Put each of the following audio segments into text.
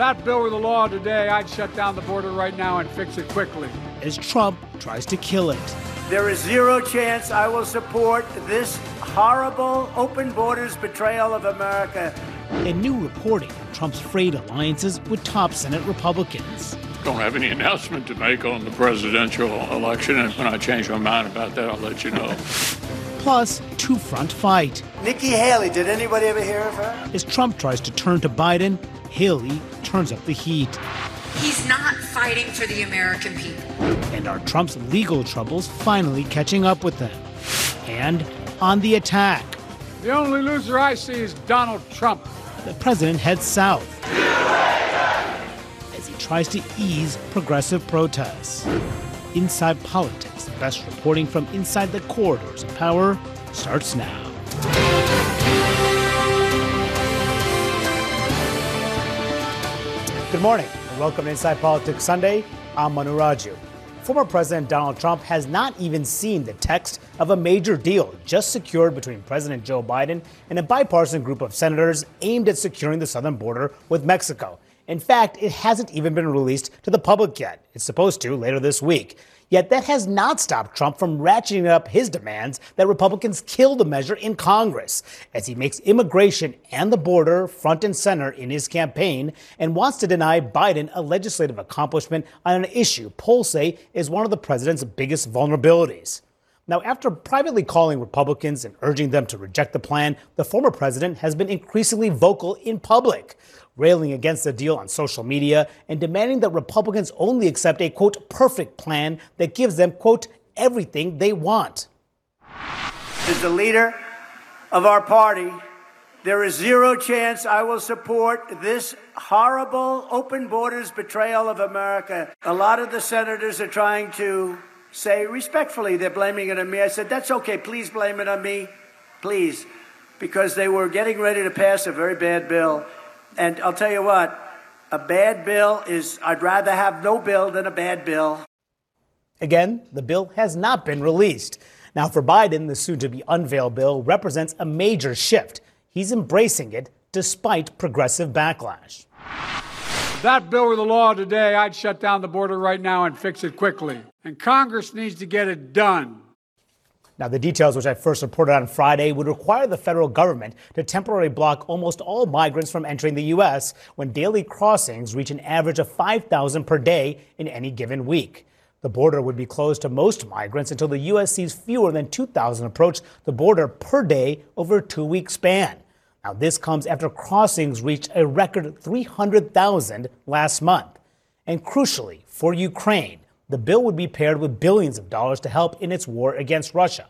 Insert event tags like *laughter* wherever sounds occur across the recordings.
If that bill were the law today, I'd shut down the border right now and fix it quickly. As Trump tries to kill it. There is zero chance I will support this horrible open borders betrayal of America. And new reporting on Trump's frayed alliances with top Senate Republicans. Don't have any announcement to make on the presidential election, and when I change my mind about that, I'll let you know. Plus, two front fight. Nikki Haley, did anybody ever hear of her? As Trump tries to turn to Biden, Haley turns up the heat. He's not fighting for the American people. And are Trump's legal troubles finally catching up with them? And on the attack. The only loser I see is Donald Trump. The president heads south as he tries to ease progressive protests. Inside Politics, the best reporting from inside the corridors of power, starts now. Good morning, and welcome to Inside Politics Sunday. I'm Manu Raju. Former President Donald Trump has not even seen the text of a major deal just secured between President Joe Biden and a bipartisan group of senators aimed at securing the southern border with Mexico. In fact, it hasn't even been released to the public yet. It's supposed to later this week. Yet that has not stopped Trump from ratcheting up his demands that Republicans kill the measure in Congress as he makes immigration and the border front and center in his campaign and wants to deny Biden a legislative accomplishment on an issue polls say is one of the president's biggest vulnerabilities. Now, after privately calling Republicans and urging them to reject the plan, the former president has been increasingly vocal in public, railing against the deal on social media and demanding that Republicans only accept a quote perfect plan that gives them quote everything they want. As the leader of our party, there is zero chance I will support this horrible open borders betrayal of America. A lot of the senators are trying to say respectfully they're blaming it on me. I said, that's okay. Please blame it on me. Please. Because they were getting ready to pass a very bad bill. And I'll tell you what, a bad bill is, I'd rather have no bill than a bad bill. Again, the bill has not been released. Now, for Biden, the soon to be unveiled bill represents a major shift. He's embracing it despite progressive backlash. If that bill were the law today, I'd shut down the border right now and fix it quickly. And Congress needs to get it done. Now, the details, which I first reported on Friday, would require the federal government to temporarily block almost all migrants from entering the U.S. when daily crossings reach an average of 5,000 per day in any given week. The border would be closed to most migrants until the U.S. sees fewer than 2,000 approach the border per day over a two week span. Now, this comes after crossings reached a record 300,000 last month. And crucially, for Ukraine, the bill would be paired with billions of dollars to help in its war against Russia.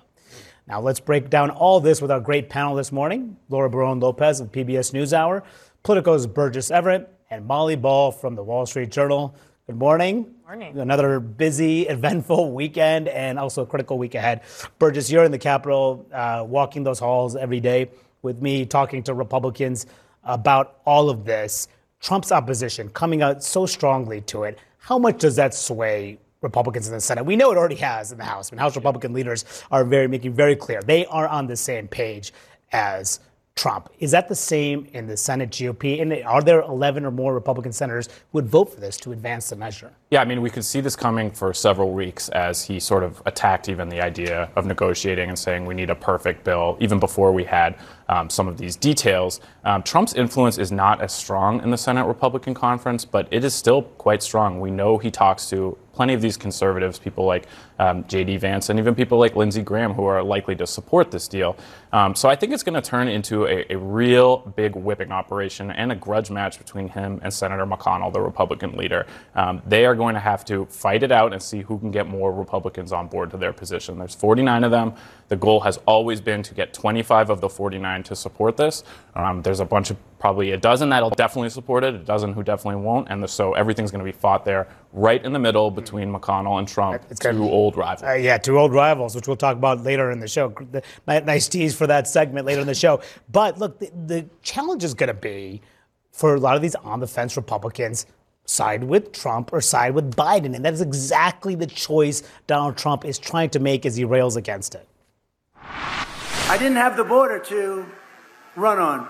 Now, let's break down all this with our great panel this morning Laura Barrón-López of PBS NewsHour, Politico's Burgess Everett, and Molly Ball from the Wall Street Journal. Good morning. Morning. Another busy, *laughs* eventful weekend and also a critical week ahead. Burgess, you're in the Capitol uh, walking those halls every day with me, talking to Republicans about all of this. Trump's opposition coming out so strongly to it. How much does that sway Republicans in the Senate. We know it already has in the House. I mean, House Republican leaders are very making very clear they are on the same page as Trump. Is that the same in the Senate GOP? And are there 11 or more Republican senators who would vote for this to advance the measure? Yeah, I mean, we could see this coming for several weeks as he sort of attacked even the idea of negotiating and saying we need a perfect bill, even before we had um, some of these details. Um, Trump's influence is not as strong in the Senate Republican conference, but it is still quite strong. We know he talks to plenty of these conservatives, people like um, J.D. Vance, and even people like Lindsey Graham, who are likely to support this deal. Um, so I think it's going to turn into a, a, real big whipping operation and a grudge match between him and Senator McConnell, the Republican leader. Um, they are going to have to fight it out and see who can get more Republicans on board to their position. There's 49 of them. The goal has always been to get 25 of the 49 to support this. Um, there's a bunch of probably a dozen that'll definitely support it, a dozen who definitely won't, and the, so everything's going to be fought there, right in the middle between McConnell and Trump, it's two old rivals. Uh, yeah, two old rivals, which we'll talk about later in the show. Nice tease for that segment later in the show. But look, the, the challenge is going to be for a lot of these on the fence Republicans side with Trump or side with Biden. And that is exactly the choice Donald Trump is trying to make as he rails against it. I didn't have the border to run on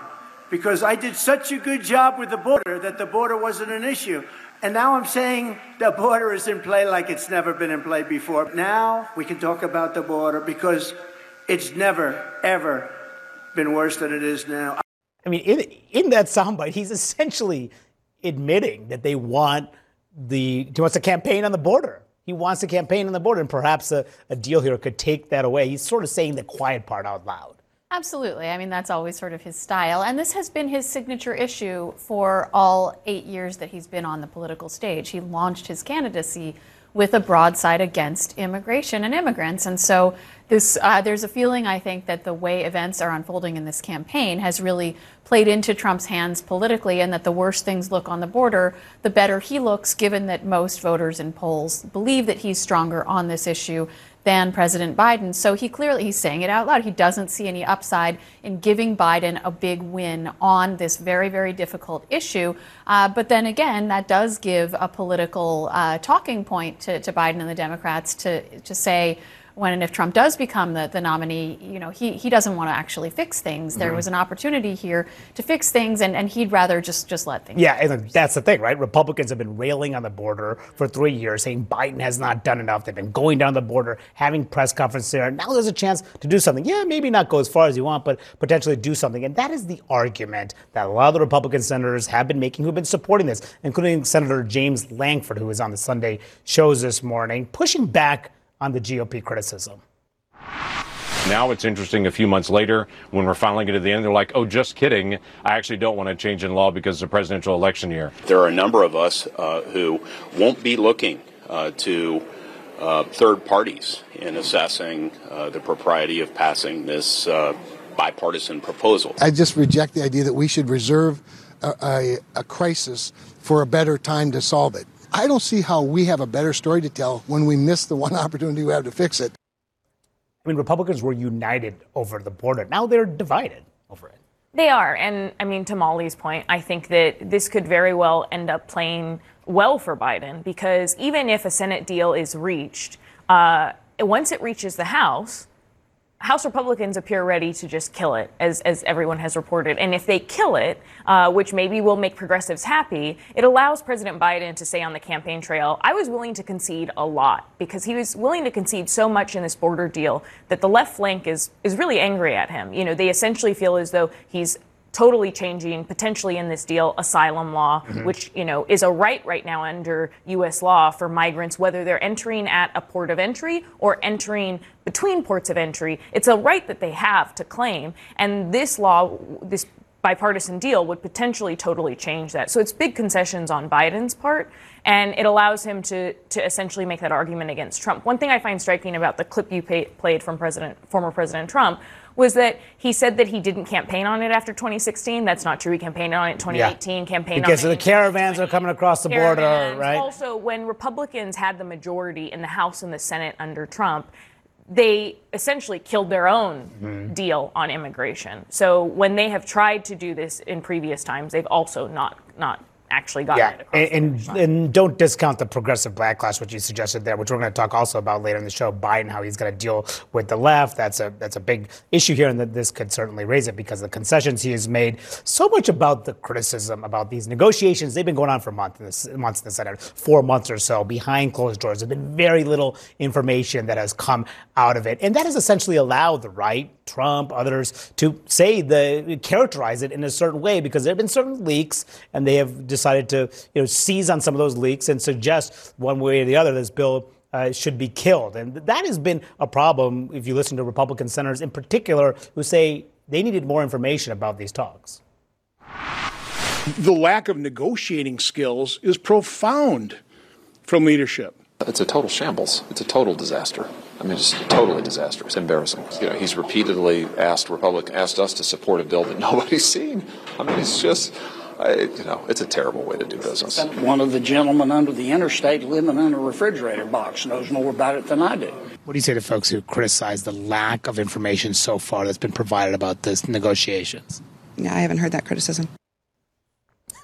because I did such a good job with the border that the border wasn't an issue. And now I'm saying the border is in play like it's never been in play before. Now we can talk about the border because it's never, ever been worse than it is now. I mean, in, in that soundbite, he's essentially admitting that they want the, he wants a campaign on the border. He wants a campaign on the border, and perhaps a, a deal here could take that away. He's sort of saying the quiet part out loud. Absolutely. I mean, that's always sort of his style. And this has been his signature issue for all eight years that he's been on the political stage. He launched his candidacy with a broadside against immigration and immigrants. And so this, uh, there's a feeling, I think, that the way events are unfolding in this campaign has really played into Trump's hands politically, and that the worse things look on the border, the better he looks, given that most voters in polls believe that he's stronger on this issue than President Biden. So he clearly, he's saying it out loud. He doesn't see any upside in giving Biden a big win on this very, very difficult issue. Uh, but then again, that does give a political uh, talking point to, to Biden and the Democrats to, to say, when and if Trump does become the, the nominee, you know, he, he doesn't want to actually fix things. There mm-hmm. was an opportunity here to fix things, and, and he'd rather just, just let things. Yeah, and that's the thing, right? Republicans have been railing on the border for three years, saying Biden has not done enough. They've been going down the border, having press conferences there. Now there's a chance to do something. Yeah, maybe not go as far as you want, but potentially do something. And that is the argument that a lot of the Republican senators have been making who've been supporting this, including Senator James Lankford, who was on the Sunday shows this morning, pushing back on the GOP criticism. Now it's interesting a few months later when we're finally getting to the end, they're like, oh, just kidding. I actually don't want to change in law because it's a presidential election year. There are a number of us uh, who won't be looking uh, to uh, third parties in assessing uh, the propriety of passing this uh, bipartisan proposal. I just reject the idea that we should reserve a, a, a crisis for a better time to solve it. I don't see how we have a better story to tell when we miss the one *laughs* opportunity we have to fix it. I mean, Republicans were united over the border. Now they're divided over it. They are. And I mean, to Molly's point, I think that this could very well end up playing well for Biden because even if a Senate deal is reached, uh, once it reaches the House, House Republicans appear ready to just kill it, as, as everyone has reported. And if they kill it, uh, which maybe will make progressives happy, it allows President Biden to say on the campaign trail, I was willing to concede a lot because he was willing to concede so much in this border deal that the left flank is, is really angry at him. You know, they essentially feel as though he's totally changing potentially in this deal asylum law mm-hmm. which you know is a right right now under US law for migrants whether they're entering at a port of entry or entering between ports of entry. It's a right that they have to claim and this law this bipartisan deal would potentially totally change that. So it's big concessions on Biden's part and it allows him to to essentially make that argument against Trump. One thing i find striking about the clip you pay, played from president former president Trump was that he said that he didn't campaign on it after 2016. That's not true. He campaigned on it in 2018. Yeah. Campaigned because the caravans are coming across the caravans. border, right? Also, when Republicans had the majority in the House and the Senate under Trump, they essentially killed their own mm-hmm. deal on immigration. So when they have tried to do this in previous times, they've also not not actually got yeah. it. And, and, and, don't discount the progressive backlash, which you suggested there, which we're going to talk also about later in the show. Biden, how he's going to deal with the left. That's a that's a big issue here, and that this could certainly raise it because the concessions he has made. So much about the criticism about these negotiations. They've been going on for months in the, months in the Senate, four months or so behind closed doors. There's been very little information that has come out of it, and that has essentially allowed the right Trump, others, to say the characterize it in a certain way because there have been certain leaks, and they have decided to you know seize on some of those leaks and suggest one way or the other this bill uh, should be killed. And that has been a problem if you listen to Republican senators in particular who say they needed more information about these talks. The lack of negotiating skills is profound from leadership. It's a total shambles. It's a total disaster. I mean, it's totally disastrous. Embarrassing. You know, he's repeatedly asked Republic, asked us to support a bill that *laughs* nobody's seen. I mean, it's just, I, you know, it's a terrible way to do business. One of the gentlemen under the interstate living in a refrigerator box knows more about it than I do. What do you say to folks who criticize the lack of information so far that's been provided about this negotiations? Yeah, I haven't heard that criticism.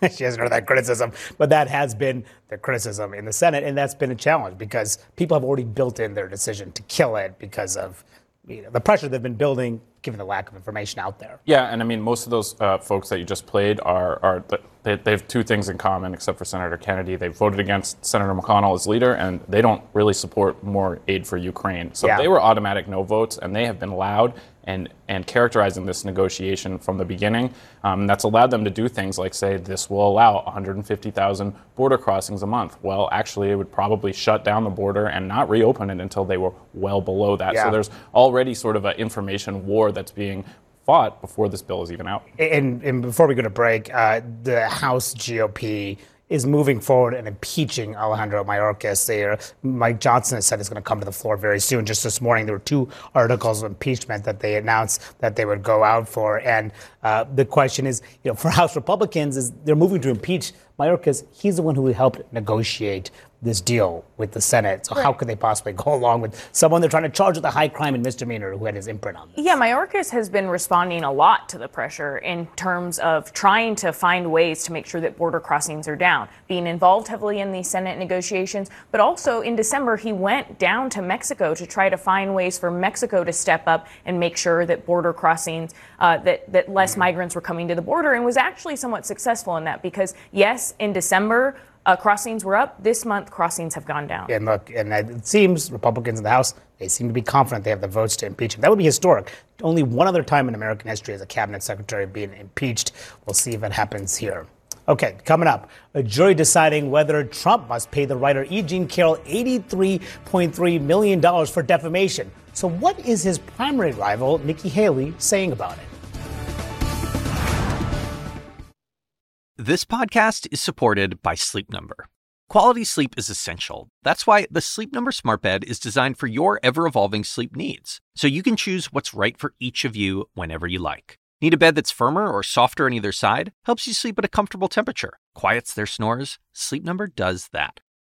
*laughs* she hasn't heard that criticism, but that has been the criticism in the Senate, and that's been a challenge because people have already built in their decision to kill it because of you know, the pressure they've been building, given the lack of information out there. Yeah, and I mean, most of those uh, folks that you just played are, are they, they have two things in common, except for Senator Kennedy. They voted against Senator McConnell as leader, and they don't really support more aid for Ukraine. So Yeah. they were automatic no votes, and they have been loud and, and characterizing this negotiation from the beginning. Um, that's allowed them to do things like say this will allow 150,000 border crossings a month. Well, actually, it would probably shut down the border and not reopen it until they were well below that. Yeah. So there's already sort of an information war that's being fought before this bill is even out. And, and before we go to break, uh, the House GOP is moving forward and impeaching Alejandro Mayorkas. There, Mike Johnson has said it's going to come to the floor very soon. Just this morning, there were two articles of impeachment that they announced that they would go out for. And uh, the question is, you know, for House Republicans, is they're moving to impeach Mayorkas. He's the one who helped negotiate this deal with the Senate. So how could they possibly go *laughs* along with someone they're trying to charge with a high crime and misdemeanor who had his imprint on? this? Yeah, Mayorkas has been responding a lot to the pressure in terms of trying to find ways to make sure that border crossings are down, being involved heavily in the Senate negotiations, but also in December, he went down to Mexico to try to find ways for Mexico to step up and make sure that border crossings, uh, that, that less migrants were coming to the border, and was actually somewhat successful in that because, yes, in December, uh, crossings were up. This month, crossings have gone down. And look, and it seems Republicans in the House, they seem to be confident they have the votes to impeach him. That would be historic. Only one other time in American history has a cabinet secretary being impeached. We'll see if it happens here. Okay, coming up, a jury deciding whether Trump must pay the writer E. Jean Carroll $83.3 million for defamation. So, what is his primary rival, Nikki Haley, saying about it? This podcast is supported by Sleep Number. Quality sleep is essential. That's why the Sleep Number Smart Bed is designed for your ever evolving sleep needs, so you can choose what's right for each of you whenever you like. Need a bed that's firmer or softer on either side? Helps you sleep at a comfortable temperature, quiets their snores? Sleep Number does that.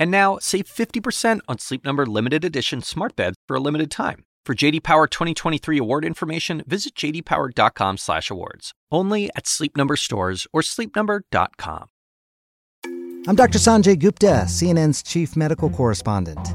And now, save 50% on Sleep Number limited edition smart beds for a limited time. For JD Power 2023 award information, visit jdpower.com/awards. Only at Sleep Number stores or sleepnumber.com. I'm Dr. Sanjay Gupta, CNN's chief medical correspondent.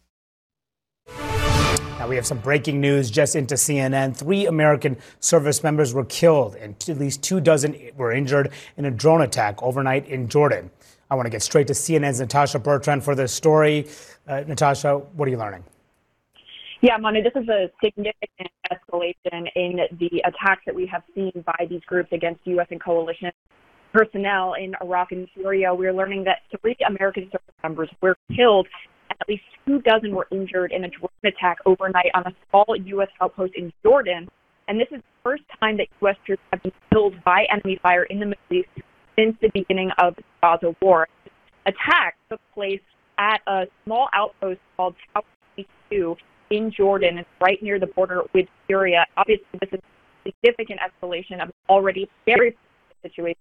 We have some breaking news just into CNN. Three American service members were killed and at least two dozen were injured in a drone attack overnight in Jordan. I want to get straight to CNN's Natasha Bertrand for this story. Uh, Natasha, what are you learning? Yeah, Manu, this is a significant escalation in the attacks that we have seen by these groups against U.S. and coalition personnel in Iraq and Syria. We're learning that three American service members were killed at least two dozen were injured in a drone attack overnight on a small U.S. outpost in Jordan. And this is the first time that U.S. troops have been killed by enemy fire in the Middle East since the beginning of the Gaza war. Attack took place at a small outpost called Tower 22 in Jordan. It's right near the border with Syria. Obviously, this is a significant escalation of already very situation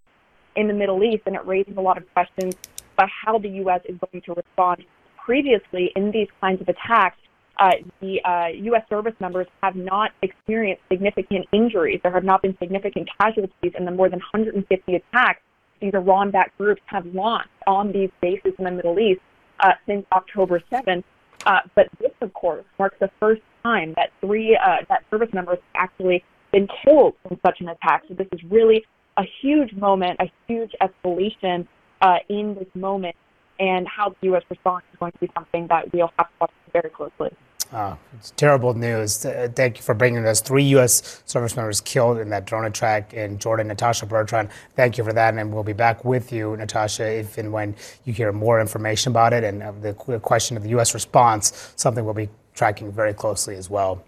in the Middle East, and it raises a lot of questions about how the U.S. is going to respond. Previously, in these kinds of attacks, uh, the uh, U.S. service members have not experienced significant injuries. There have not been significant casualties in the more than 150 attacks these Iran-backed groups have launched on these bases in the Middle East uh, since October 7th. Uh, but this, of course, marks the first time that three uh, that service members have actually been killed in such an attack. So this is really a huge moment, a huge escalation uh, in this moment, and how the U.S. response is going to be something that we'll have to watch very closely. Uh, it's terrible news. Uh, thank you for bringing us. Three U.S. service members killed in that drone attack in Jordan. Natasha Bertrand, thank you for that. And we'll be back with you, Natasha, if and when you hear more information about it. And uh, the question of the U.S. response, something we'll be tracking very closely as well.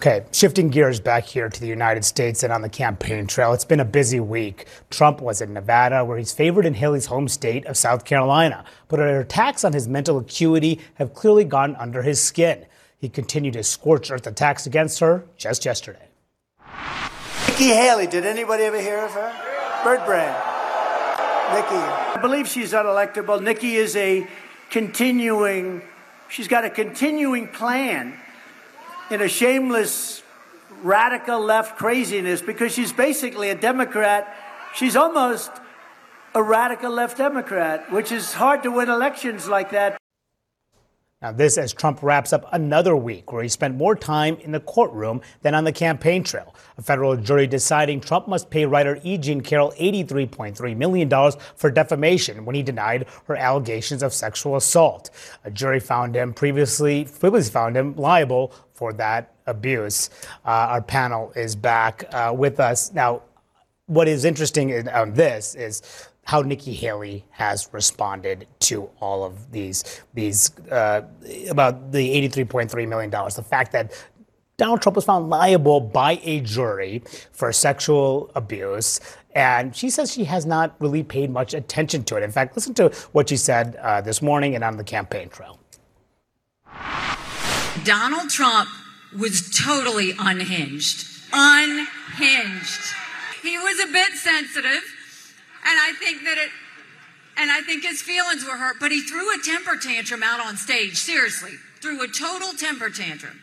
Okay, shifting gears back here to the United States and on the campaign trail. It's been a busy week. Trump was in Nevada, where he's favored in Haley's home state of South Carolina. But her attacks on his mental acuity have clearly gone under his skin. He continued his scorched earth attacks against her just yesterday. Nikki Haley, did anybody ever hear of her? Bird brain. Nikki. I believe she's unelectable. Nikki is a continuing, she's got a continuing plan in a shameless radical left craziness because she's basically a Democrat. She's almost a radical left Democrat, which is hard to win elections like that. Now, this as Trump wraps up another week where he spent more time in the courtroom than on the campaign trail. A federal jury deciding Trump must pay writer E. Jean Carroll $83.3 million for defamation when he denied her allegations of sexual assault. A jury found him previously, previously found him liable for that abuse. Uh, our panel is back uh, with us. Now, what is interesting in, on this is how Nikki Haley has responded to all of these these uh, about the $83.3 million. The fact that Donald Trump was found liable by a jury for sexual abuse. And she says she has not really paid much attention to it. In fact, listen to what she said uh, this morning and on the campaign trail. Donald Trump was totally unhinged. Unhinged. He was a bit sensitive and I think that it, and I think his feelings were hurt, but he threw a temper tantrum out on stage. Seriously, threw a total temper tantrum.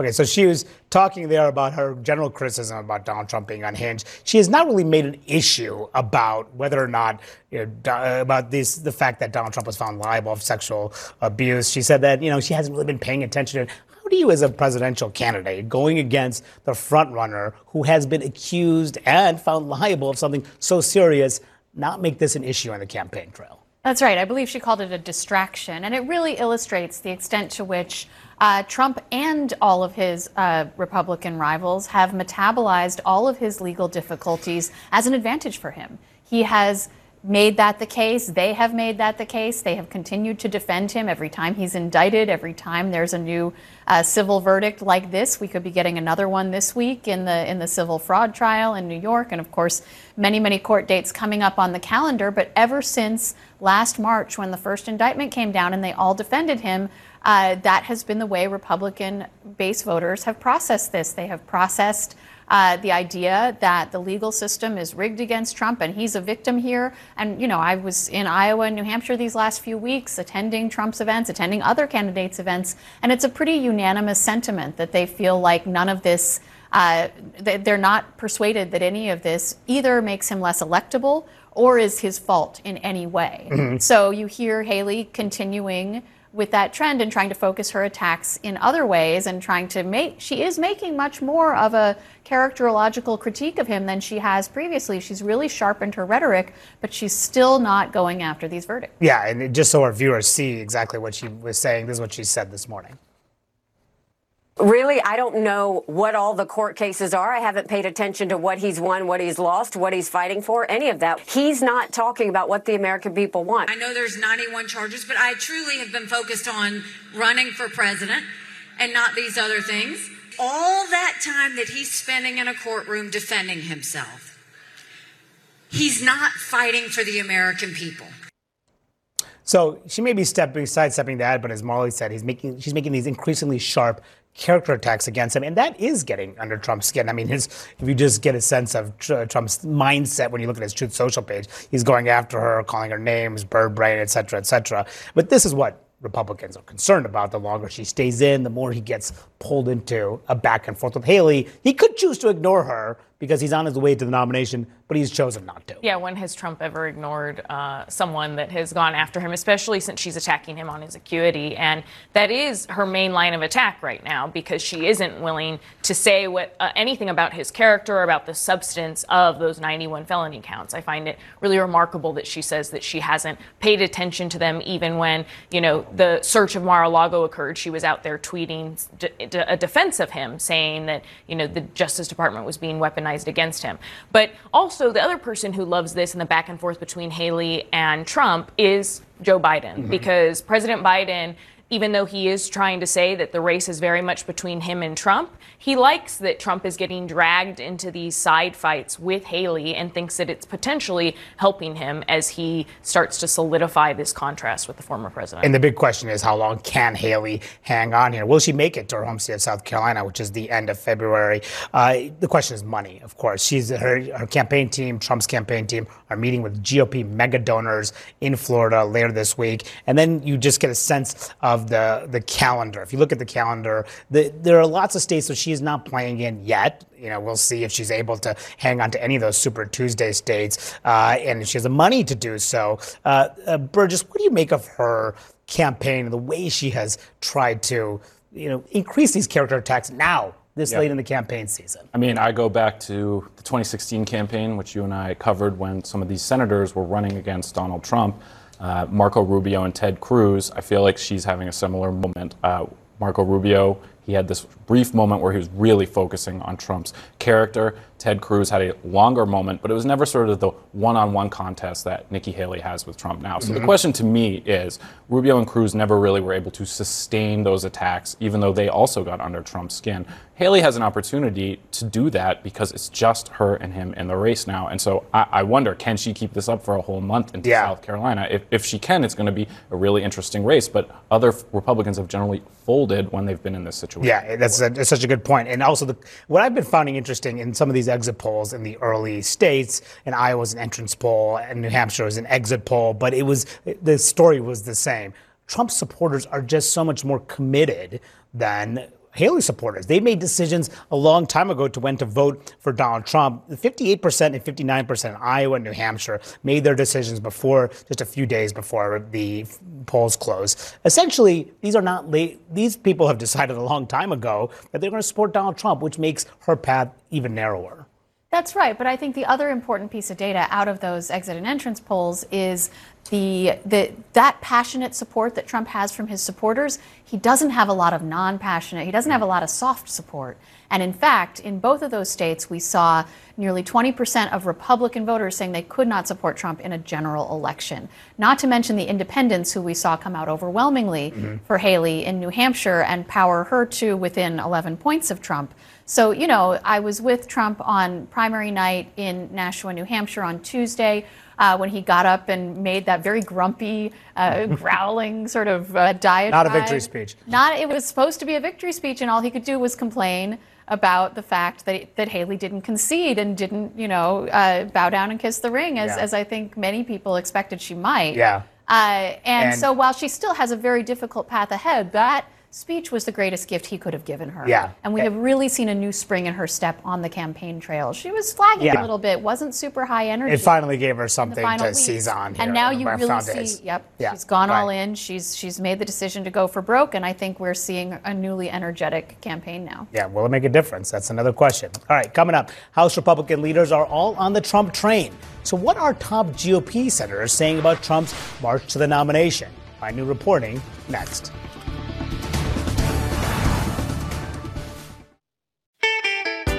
Okay, so she was talking there about her general criticism about Donald Trump being unhinged. She has not really made an issue about whether or not you know, uh, about this the fact that Donald Trump was found liable of sexual abuse. She said that you know she hasn't really been paying attention to do you, as a presidential candidate, going against the frontrunner who has been accused and found liable of something so serious, not make this an issue on the campaign trail? That's right. I believe she called it a distraction. And it really illustrates the extent to which uh, Trump and all of his uh, Republican rivals have metabolized all of his legal difficulties as an advantage for him. He has made that the case. They have made that the case. They have continued to defend him every time he's indicted, every time there's a new uh, civil verdict like this. We could be getting another one this week in the in the civil fraud trial in New York, and of course, many many court dates coming up on the calendar. But ever since last March, when the first indictment came down and they all defended him. Uh, that has been the way Republican base voters have processed this. They have processed uh, the idea that the legal system is rigged against Trump and he's a victim here. And, you know, I was in Iowa and New Hampshire these last few weeks attending Trump's events, attending other candidates' events, and it's a pretty unanimous sentiment that they feel like none of this. Uh, they're not persuaded that any of this either makes him less electable or is his fault in any way. Mm-hmm. So you hear Haley continuing with that trend and trying to focus her attacks in other ways and trying to make she is making much more of a characterological critique of him than she has previously. She's really sharpened her rhetoric, but she's still not going after these verdicts. Yeah, and just so our viewers see exactly what she was saying, this is what she said this morning. Really, I don't know what all the court cases are. I haven't paid attention to what he's won, what he's lost, what he's fighting for, any of that. He's not talking about what the American people want. I know there's 91 charges, but I truly have been focused on running for president and not these other things. All that time that he's spending in a courtroom defending himself, He's not fighting for the American people. So she may be stepping, sidestepping that, but as Molly said, he's making, she's making these increasingly sharp character attacks against him, and that is getting under Trump's skin. I mean, his, if you just get a sense of tr- Trump's mindset when you look at his Truth Social page, he's going after her, calling her names, bird brain, et cetera, et cetera. But this is what Republicans are concerned about. The longer she stays in, the more he gets pulled into a back and forth with Haley. He could choose to ignore her because he's on his way to the nomination, but he's chosen not to. Yeah, when has Trump ever ignored uh, someone that has gone after him, especially since she's attacking him on his acuity? And that is her main line of attack right now because she isn't willing to say what uh, anything about his character or about the substance of those 91 felony counts. I find it really remarkable that she says that she hasn't paid attention to them even when, you know, the search of Mar-a-Lago occurred. She was out there tweeting a defense of him, saying that, you know, the Justice Department was being weaponized against him. But also, the other person who loves this and the back and forth between Haley and Trump is Joe Biden, mm-hmm. because President Biden even though he is trying to say that the race is very much between him and Trump, he likes that Trump is getting dragged into these side fights with Haley and thinks that it's potentially helping him as he starts to solidify this contrast with the former president. And the big question is how long can Haley hang on here? Will she make it to her home state of South Carolina, which is the end of February? Uh, the question is money, of course. She's her, her campaign team, Trump's campaign team, are meeting with GOP mega donors in Florida later this week. And then you just get a sense of of the, the calendar. If you look at the calendar, the, there are lots of states that she is not playing in yet. You know, we'll see if she's able to hang on to any of those Super Tuesday states, uh, and if she has the money to do so. Uh, uh, Burgess, what do you make of her campaign and the way she has tried to, you know, increase these character attacks now this late in the campaign season? I mean, I go back to the 2016 campaign, which you and I covered when some of these senators were running against Donald Trump uh, Marco Rubio and Ted Cruz, I feel like she's having a similar moment. Uh, Marco Rubio, he had this brief moment where he was really focusing on Trump's character. Ted Cruz had a longer moment, but it was never sort of the one on one contest that Nikki Haley has with Trump now. So mm-hmm. the question to me is Rubio and Cruz never really were able to sustain those attacks, even though they also got under Trump's skin. Haley has an opportunity to do that because it's just her and him in the race now. And so I, I wonder, can she keep this up for a whole month into yeah. South Carolina? If, if she can, it's going to be a really interesting race. But other Republicans have generally folded when they've been in this situation. Yeah, that's, a, that's such a good point. And also, the, what I've been finding interesting in some of these exit polls in the early states, and Iowa's an entrance poll, and New Hampshire was an exit poll, but it was the story was the same. Trump supporters are just so much more committed than Haley supporters. They made decisions a long time ago to when to vote for Donald Trump. 58% and 59% in Iowa and New Hampshire made their decisions before, just a few days before the polls closed. Essentially, these are not late. These people have decided a long time ago that they're going to support Donald Trump, which makes her path even narrower. That's right, but I think the other important piece of data out of those exit and entrance polls is the, the that passionate support that Trump has from his supporters. He doesn't have a lot of non-passionate. He doesn't have a lot of soft support. And in fact, in both of those states, we saw nearly 20% of Republican voters saying they could not support Trump in a general election. Not to mention the independents who we saw come out overwhelmingly mm-hmm. for Haley in New Hampshire and power her to within 11 points of Trump. So, you know, I was with Trump on primary night in Nashua, New Hampshire on Tuesday. Uh, when he got up and made that very grumpy, uh, *laughs* growling sort of uh, diatribe. Not a victory speech. Not. It was supposed to be a victory speech, and all he could do was complain about the fact that that Haley didn't concede and didn't, you know, uh, bow down and kiss the ring, as, yeah. as I think many people expected she might. Yeah. Uh, and, and so while she still has a very difficult path ahead, that speech was the greatest gift he could have given her. Yeah. And we eh. have really seen a new spring in her step on the campaign trail. She was flagging yeah. a little bit, wasn't super high energy. It finally gave her something to week. seize on. and now you really see, yep, yeah. she's gone right. all in. She's she's made the decision to go for broke, and I think we're seeing a newly energetic campaign now. Yeah, will it make a difference? That's another question. All right, coming up, House Republican leaders are all on the Trump train. So what are top GOP senators saying about Trump's march to the nomination? My new reporting next.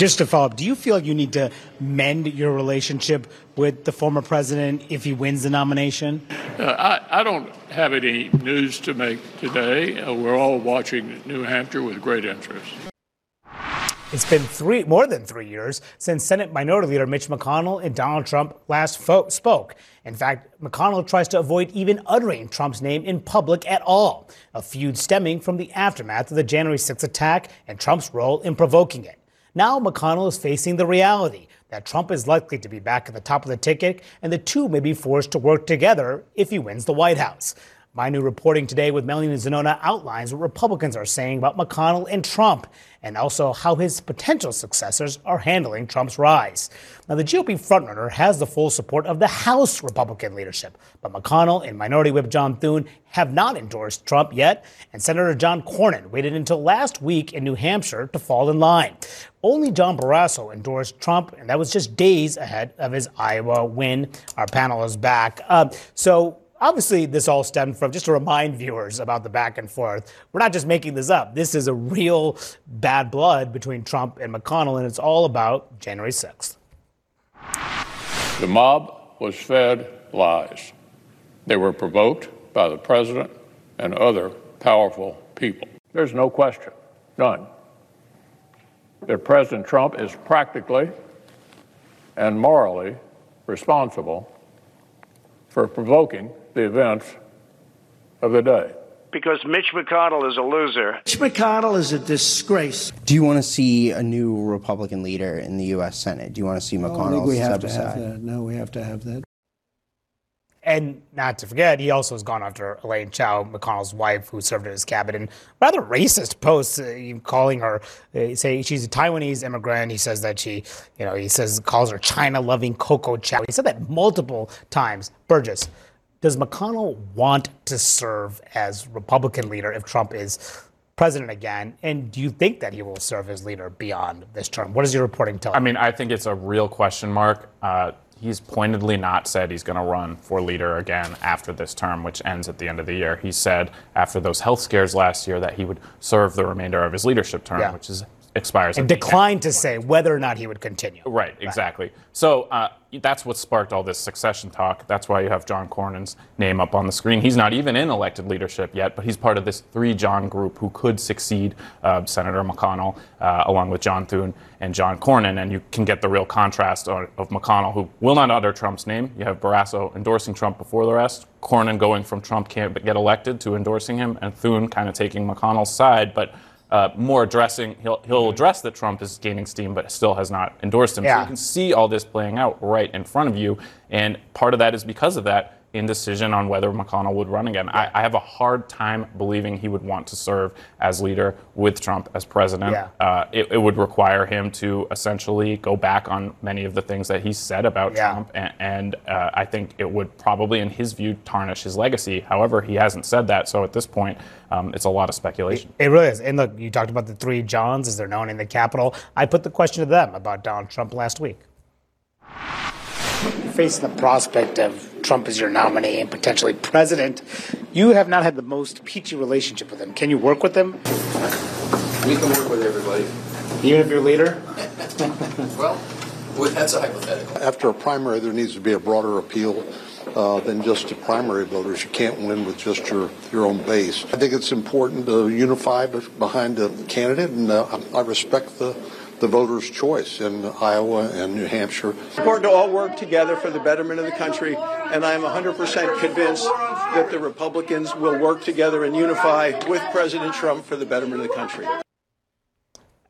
Just to follow up, do you feel like you need to mend your relationship with the former president if he wins the nomination? Uh, I, I, don't have any news to make today. Uh, we're all watching New Hampshire with great interest. It's been three, more than three years since Senate Minority Leader Mitch McConnell and Donald Trump last fo- spoke. In fact, McConnell tries to avoid even uttering Trump's name in public at all, a feud stemming from the aftermath of the January 6th attack and Trump's role in provoking it. Now McConnell is facing the reality that Trump is likely to be back at the top of the ticket, and the two may be forced to work together if he wins the White House. My new reporting today with Melanie Zanona outlines what Republicans are saying about McConnell and Trump, and also how his potential successors are handling Trump's rise. Now, the GOP frontrunner has the full support of the House Republican leadership, but McConnell and Minority Whip John Thune have not endorsed Trump yet, and Senator John Cornyn waited until last week in New Hampshire to fall in line. Only John Barrasso endorsed Trump, and that was just days ahead of his Iowa win. Our panel is back. Uh, so, Obviously, this all stemmed from just to remind viewers about the back and forth. We're not just making this up. This is a real bad blood between Trump and McConnell, and it's all about January 6th. The mob was fed lies. They were provoked by the president and other powerful people. There's no question, none, that President Trump is practically and morally responsible for provoking the events of the day. Because Mitch McConnell is a loser. Mitch McConnell is a disgrace. Do you want to see a new Republican leader in the U.S. Senate? Do you want to see McConnell we have step to have that. No, we have to have that. And not to forget, he also has gone after Elaine Chao, McConnell's wife, who served in his cabinet, in rather racist posts, uh, calling her, uh, say she's a Taiwanese immigrant. He says that she, you know, he says calls her China-loving Coco Chao. He said that multiple times. Burgess, does McConnell want to serve as Republican leader if Trump is president again? And do you think that he will serve as leader beyond this term? What does your reporting tell you? I mean, I think it's a real question mark. Uh, he's pointedly not said he's going to run for leader again after this term, which ends at the end of the year. He said after those health scares last year that he would serve the remainder of his leadership term, Yeah. which is expires and declined to say whether or not he would continue. Right, exactly. So uh, that's what sparked all this succession talk. That's why you have John Cornyn's name up on the screen. He's not even in elected leadership yet, but he's part of this three John group who could succeed uh, Senator McConnell, uh, along with John Thune and John Cornyn. And you can get the real contrast of, of McConnell, who will not utter Trump's name. You have Barrasso endorsing Trump before the rest, Cornyn going from Trump can't get elected to endorsing him, and Thune kind of taking McConnell's side, but. Uh, more addressing, he'll, he'll address that Trump is gaining steam, but still has not endorsed him. So you can see all this playing out right in front of you. And part of that is because of that indecision on whether McConnell would run again. I, I have a hard time believing he would want to serve as leader with Trump as president. Yeah. Uh, it, it would require him to essentially go back on many of the things that he said about Yeah. Trump. And, and uh, I think it would probably, in his view, tarnish his legacy. However, he hasn't said that. So at this point, um, it's a lot of speculation. It really is. And look, you talked about the three Johns, as they're known in the Capitol. I put the question to them about Donald Trump last week. Facing the prospect of Trump as your nominee and potentially president, you have not had the most peachy relationship with him. Can you work with him, We can work with everybody. even if you're leader? Well, well, that's a hypothetical. After a primary, there needs to be a broader appeal uh, than just to primary voters. You can't win with just your, your own base. I think it's important to unify behind a candidate, and uh, I I respect the, the voters' choice in Iowa and New Hampshire. It's important to all work together for the betterment of the country, and I'm 100% convinced that the Republicans will work together and unify with President Trump for the betterment of the country.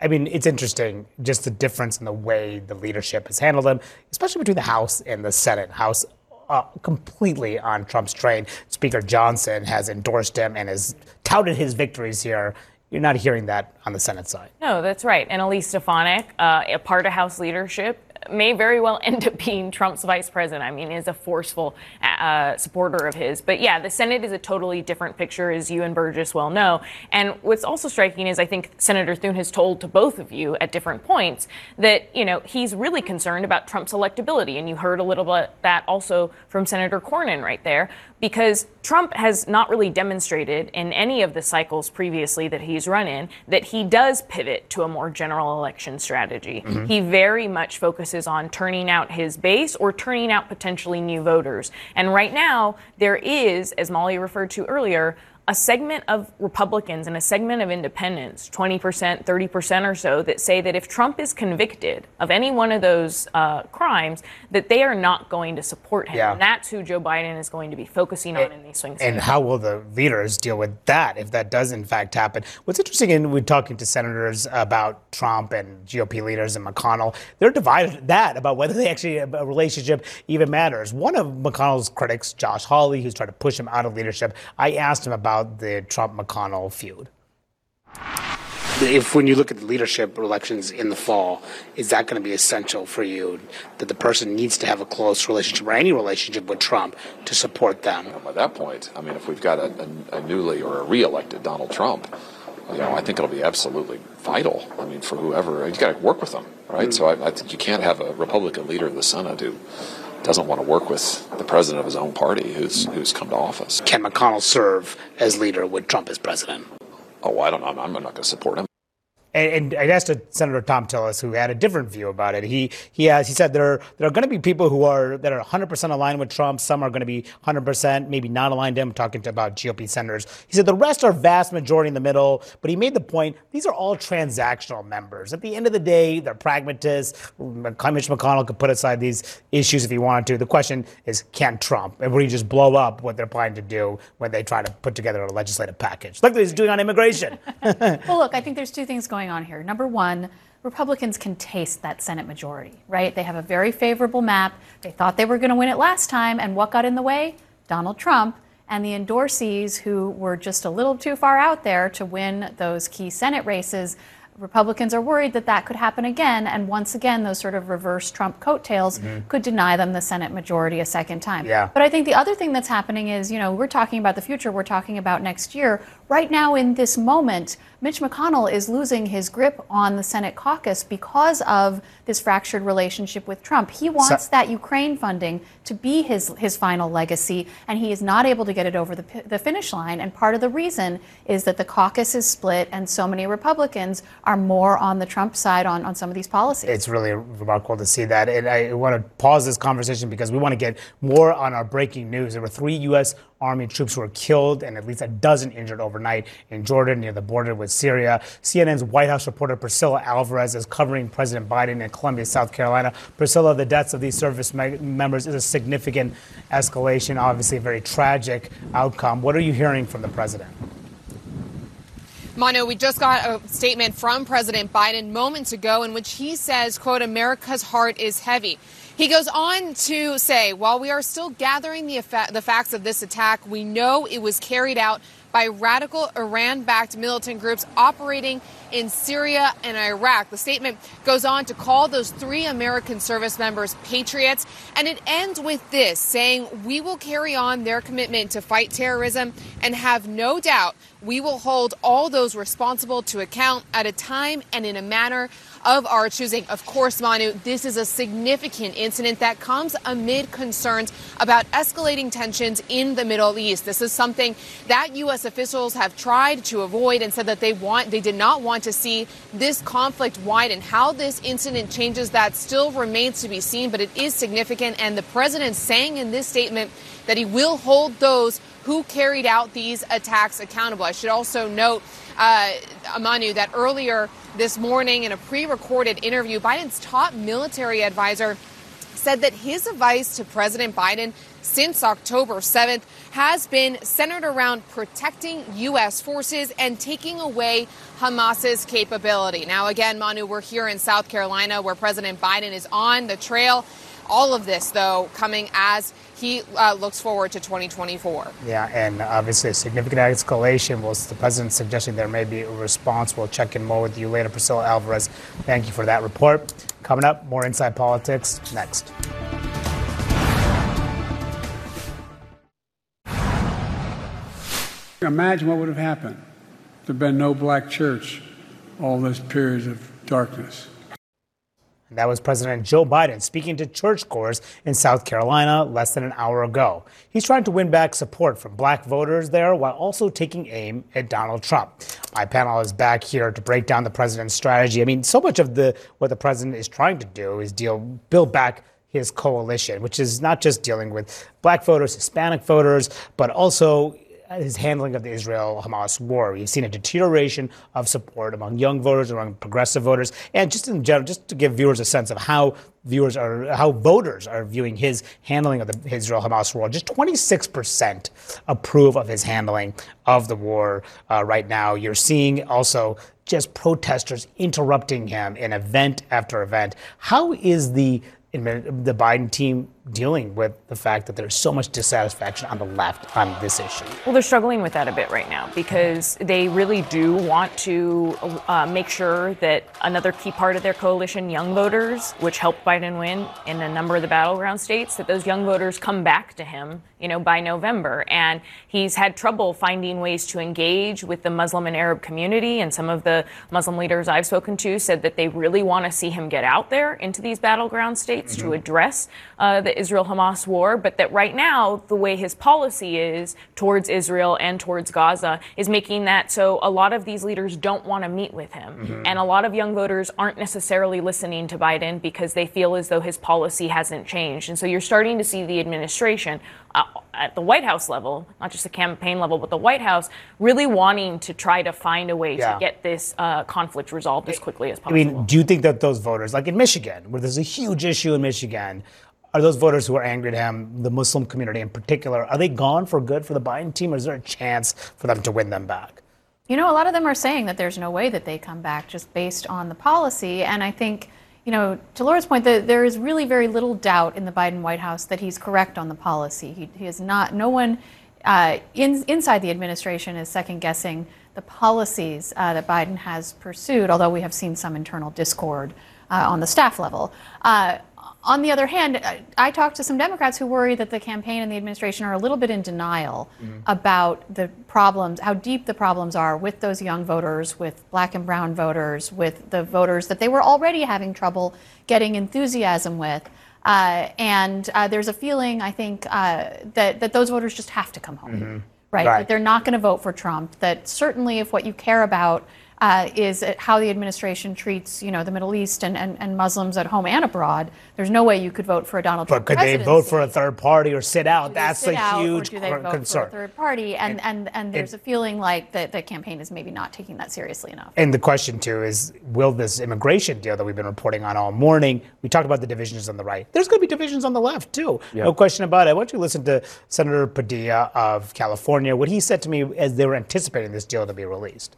I mean, it's interesting just the difference in the way the leadership has handled them, especially between the House and the Senate. House uh, completely on Trump's train. Speaker Johnson has endorsed him and has touted his victories here. You're not hearing that on the Senate side. No, that's right. And Elise Stefanik, uh, a part of House leadership, may very well *laughs* end up being Trump's vice president. I mean, is a forceful, uh, supporter of his. But yeah, the Senate is a totally different picture, as you and Burgess well know. And what's also striking is I think Senator Thune has told to both of you at different points that, you know, he's really concerned about Trump's electability. And you heard a little bit that also from Senator Cornyn right there, because Trump has not really demonstrated in any of the cycles previously that he's run in that he does pivot to a more general election strategy. Mm-hmm. He very much focuses on turning out his base or turning out potentially new voters. And right now, there is, as Molly referred to earlier, a segment of Republicans and a segment of independents, 20%, 30% or so, that say that if Trump is convicted of any one of those uh, crimes, that they are not going to support him. Yeah. And that's who Joe Biden is going to be focusing on and, in these swing states. And how will the leaders deal with that if that does in fact happen? What's interesting, and we're talking to senators about Trump and GOP leaders and McConnell, they're divided that about whether they actually a relationship even matters. One of McConnell's critics, Josh Hawley, who's trying to push him out of leadership, I asked him about about the Trump McConnell feud? If when you look at the leadership elections in the fall, is that going to be essential for you that the person needs to have a close relationship or any relationship with Trump to support them? You by that point, I mean, if we've got a, a, a newly or a re-elected Donald Trump, you know, I think it'll be absolutely vital. I mean, for whoever you got to work with them, right? Mm-hmm. So I, I think you can't have a Republican leader of the Senate who doesn't want to work with the president of his own party who's who's come to office. Can McConnell serve as leader with Trump as president? Oh, I don't know. I'm, I'm not going to support him. And, and, I asked Senator Thom Tillis, who had a different view about it. He he has he said there are, there are going to be people who are that are 100 percent aligned with Trump. Some are going to be 100 percent maybe not aligned him. Talking about GOP senators, he said the rest are vast majority in the middle. But he made the point these are all transactional members. At the end of the day, they're pragmatists. Mitch McConnell could put aside these issues if he wanted to. The question is, can Trump and will he just blow up what they're planning to do when they try to put together a legislative package, like he's doing on immigration? *laughs* well, look, I think there's two things going going on here. Number one, Republicans can taste that Senate majority, right? They have a very favorable map. They thought they were going to win it last time, and what got in the way? Donald Trump and the endorsees who were just a little too far out there to win those key Senate races Republicans are worried that that could happen again, and once again, those sort of reverse Trump coattails mm-hmm. could deny them the Senate majority a second time. Yeah. But I think the other thing that's happening is, you know, we're talking about the future, we're talking about next year. Right now, in this moment, Mitch McConnell is losing his grip on the Senate caucus because of this fractured relationship with Trump. He wants so- that Ukraine funding to be his, his final legacy, and he is not able to get it over the, the finish line. And part of the reason is that the caucus is split, and so many Republicans are more on the Trump side on, on some of these policies. It's really remarkable to see that. And I want to pause this conversation because we want to get more on our breaking news. There were three U.S. Army troops were killed and at least a dozen injured overnight in Jordan near the border with Syria. CNN's White House reporter Priscilla Alvarez is covering President Biden in Columbia, South Carolina. Priscilla, the deaths of these service me- members is a significant escalation, obviously a very tragic outcome. What are you hearing from the president? Manu, we just got a statement from President Biden moments ago in which he says, quote, America's heart is heavy. He goes on to say, while we are still gathering the, effect, the facts of this attack, we know it was carried out by radical Iran backed militant groups operating in Syria and Iraq. The statement goes on to call those three American service members patriots, and it ends with this saying, We will carry on their commitment to fight terrorism and have no doubt we will hold all those responsible to account at a time and in a manner of our choosing. Of course, Manu, this is a significant incident that comes amid concerns about escalating tensions in the Middle East. This is something that U.S. officials have tried to avoid and said that they want, they did not want to see this conflict widen. How this incident changes that still remains to be seen, but it is significant. And the president saying in this statement that he will hold those who carried out these attacks accountable. I should also note, uh, Amanu, that earlier this morning in a pre recorded interview, Biden's top military advisor said that his advice to President Biden since October 7th has been centered around protecting U.S. forces and taking away Hamas's capability. Now, again, Manu, we're here in South Carolina where President Biden is on the trail. All of this, though, coming as he uh, looks forward to 2024. Yeah, and obviously a significant escalation was the president suggesting there may be a response. We'll check in more with you later, Priscilla Alvarez. Thank you for that report. Coming up, more Inside Politics next. Imagine what would have happened. There'd been no black church all this period of darkness. That was President Joe Biden speaking to churchgoers in South Carolina less than an hour ago. He's trying to win back support from black voters there while also taking aim at Donald Trump. My panel is back here to break down the president's strategy. I mean, so much of the what the president is trying to do is deal build back his coalition, which is not just dealing with black voters, Hispanic voters, but also his handling of the Israel Hamas war. We've seen a deterioration of support among young voters, among progressive voters, and just in general, just to give viewers a sense of how viewers are, how voters are viewing his handling of the Israel Hamas war. Just 26% approve of his handling of the war uh, right now. You're seeing also just protesters interrupting him in event after event. How is the the Biden team dealing with the fact that there's so much dissatisfaction on the left on this issue? Well, they're struggling with that a bit right now because they really do want to uh, make sure that another key part of their coalition, young voters, which helped Biden win in a number of the battleground states, that those young voters come back to him, you know, by November. And he's had trouble finding ways to engage with the Muslim and Arab community. And some of the Muslim leaders I've spoken to said that they really want to see him get out there into these battleground states mm-hmm. to address uh, the Israel Hamas war, but that right now, the way his policy is towards Israel and towards Gaza is making that so a lot of these leaders don't want to meet with him. Mm-hmm. And a lot of young voters aren't necessarily listening to Biden because they feel as though his policy hasn't changed. And so you're starting to see the administration uh, at the White House level, not just the campaign level, but the White House, really wanting to try to find a way yeah. to get this uh, conflict resolved as quickly as possible. I mean, do you think that those voters, like in Michigan, where there's a huge issue in Michigan, are those voters who are angry at him, the Muslim community in particular, are they gone for good for the Biden team, or is there a chance for them to win them back? You know, a lot of them are saying that there's no way that they come back just based on the policy. And I think, you know, to Laura's point, that there is really very little doubt in the Biden White House that he's correct on the policy. He, he is not, no one uh, in, inside the administration is second guessing the policies uh, that Biden has pursued, although we have seen some internal discord uh, on the staff level. Uh, on the other hand, I talked to some Democrats who worry that the campaign and the administration are a little bit in denial mm-hmm. about the problems, how deep the problems are with those young voters, with black and brown voters, with the voters that they were already having trouble getting enthusiasm with. Uh, and uh, there's a feeling, I think, uh, that, that those voters just have to come home, mm-hmm. right? right? That they're not going to vote for Trump. That certainly, if what you care about uh, is how the administration treats, you know, the Middle East and, and, and Muslims at home and abroad. There's no way you could vote for a Donald Trump. But could presidency. they vote for a third party or sit out? That's sit a out, huge or do they vote concern. For a third party, and and, and, and there's and, a feeling like the, the campaign is maybe not taking that seriously enough. And the question too is, will this immigration deal that we've been reporting on all morning? We talked about the divisions on the right. There's going to be divisions on the left too. Yep. No question about it. I want you to listen to Senator Padilla of California. What he said to me as they were anticipating this deal to be released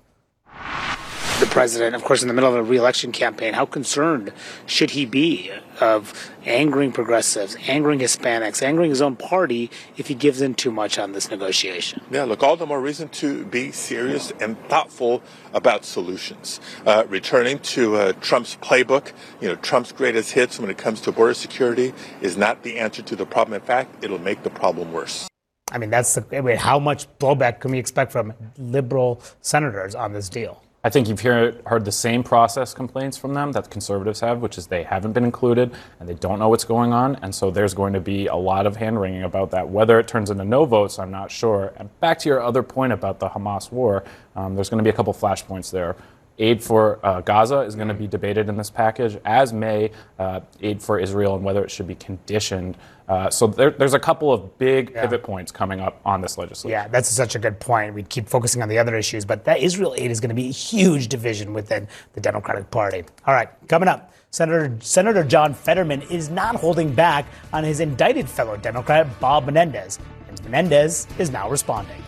the president, of course, in the middle of a reelection campaign, how concerned should he be of angering progressives, angering Hispanics, angering his own party if he gives in too much on this negotiation? Yeah, look, all the more reason to be serious and thoughtful about solutions. Uh, returning to uh, Trump's playbook, you know, Trump's greatest hits when it comes to border security is not the answer to the problem. In fact, it'll make the problem worse. I mean, that's the, I mean, how much blowback can we expect from liberal senators on this deal? I think you've hear, heard the same process complaints from them that conservatives have, which is they haven't been included and they don't know what's going on. And so there's going to be a lot of hand wringing about that. Whether it turns into no votes, I'm not sure. And back to your other point about the Hamas war, um, there's going to be a couple flashpoints there. Aid for uh, Gaza is going to be debated in this package, as may uh, aid for Israel and whether it should be conditioned. Uh, so there, there's a couple of big yeah. pivot points coming up on this legislation. Yeah, that's such a good point. We keep focusing on the other issues, but that Israel aid is going to be a huge division within the Democratic Party. All right, coming up. Senator, Senator John Fetterman is not holding back on his indicted fellow Democrat, Bob Menendez. And Menendez is now responding.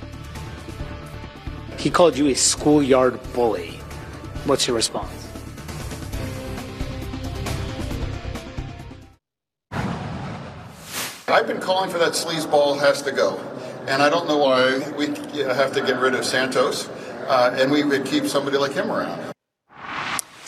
He called you a schoolyard bully. What's your response? I've been calling for that sleazeball has to go. And I don't know why we have to get rid of Santos uh, and we would keep somebody like him around.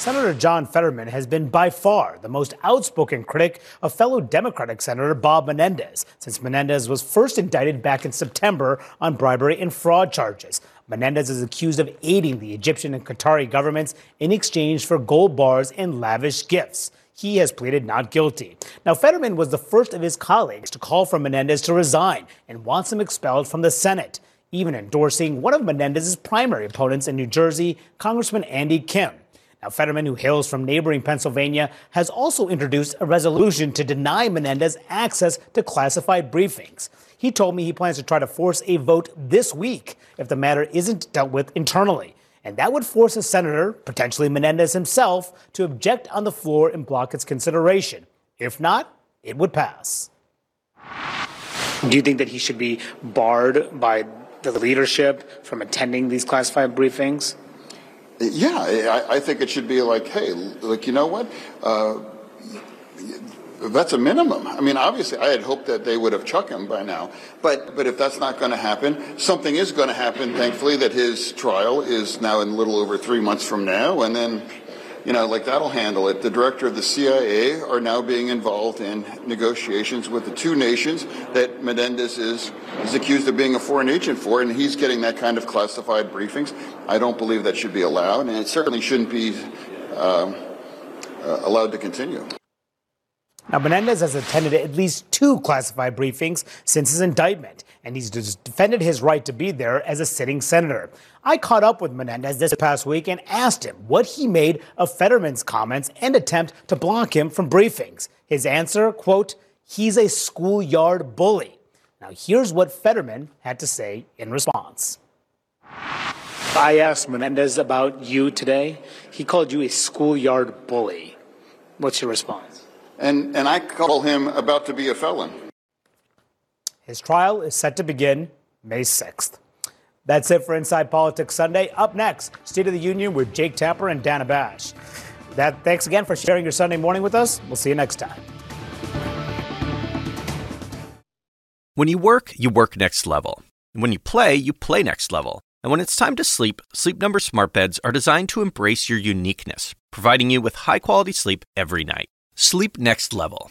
Senator John Fetterman has been by far the most outspoken critic of fellow Democratic Senator Bob Menendez since Menendez was first indicted back in September on bribery and fraud charges. Menendez is accused of aiding the Egyptian and Qatari governments in exchange for gold bars and lavish gifts. He has pleaded not guilty. Now, Fetterman was the first of his colleagues to call for Menendez to resign and wants him expelled from the Senate, even endorsing one of Menendez's primary opponents in New Jersey, Congressman Andy Kim. Now, Fetterman, who hails from neighboring Pennsylvania, has also introduced a resolution to deny Menendez access to classified briefings. He told me he plans to try to force a vote this week if the matter isn't dealt with internally. And that would force a senator, potentially Menendez himself, to object on the floor and block its consideration. If not, it would pass. Do you think that he should be barred by the leadership from attending these classified briefings? Yeah, I, I, think it should be like, hey, like you know what? Uh, that's a minimum. I mean, obviously, I had hoped that they would have chucked him by now. But but if that's not going to happen, something is going to happen. Thankfully, that his trial is now in a little over three months from now, and then you know, like that'll handle it. The director of the CIA are now being involved in negotiations with the two nations that Menendez is, is accused of being a foreign agent for, and he's getting that kind of classified briefings. I don't believe that should be allowed, and it certainly shouldn't be uh, uh, allowed to continue. Now, Menendez has attended at least two classified briefings since his indictment, and he's defended his right to be there as a sitting senator. I caught up with Menendez this past week and asked him what he made of Fetterman's comments and attempt to block him from briefings. His answer, quote, he's a schoolyard bully. Now, here's what Fetterman had to say in response. I asked Menendez about you today. He called you a schoolyard bully. What's your response? and, and I call him about to be a felon. His trial is set to begin May 6th. That's it for Inside Politics Sunday. Up next, State of the Union with Jake Tapper and Dana Bash. That, thanks again for sharing your Sunday morning with us. We'll see you next time. When you work, you work next level. And when you play, you play next level. And when it's time to sleep, Sleep Number smart beds are designed to embrace your uniqueness, providing you with high-quality sleep every night. Sleep next level.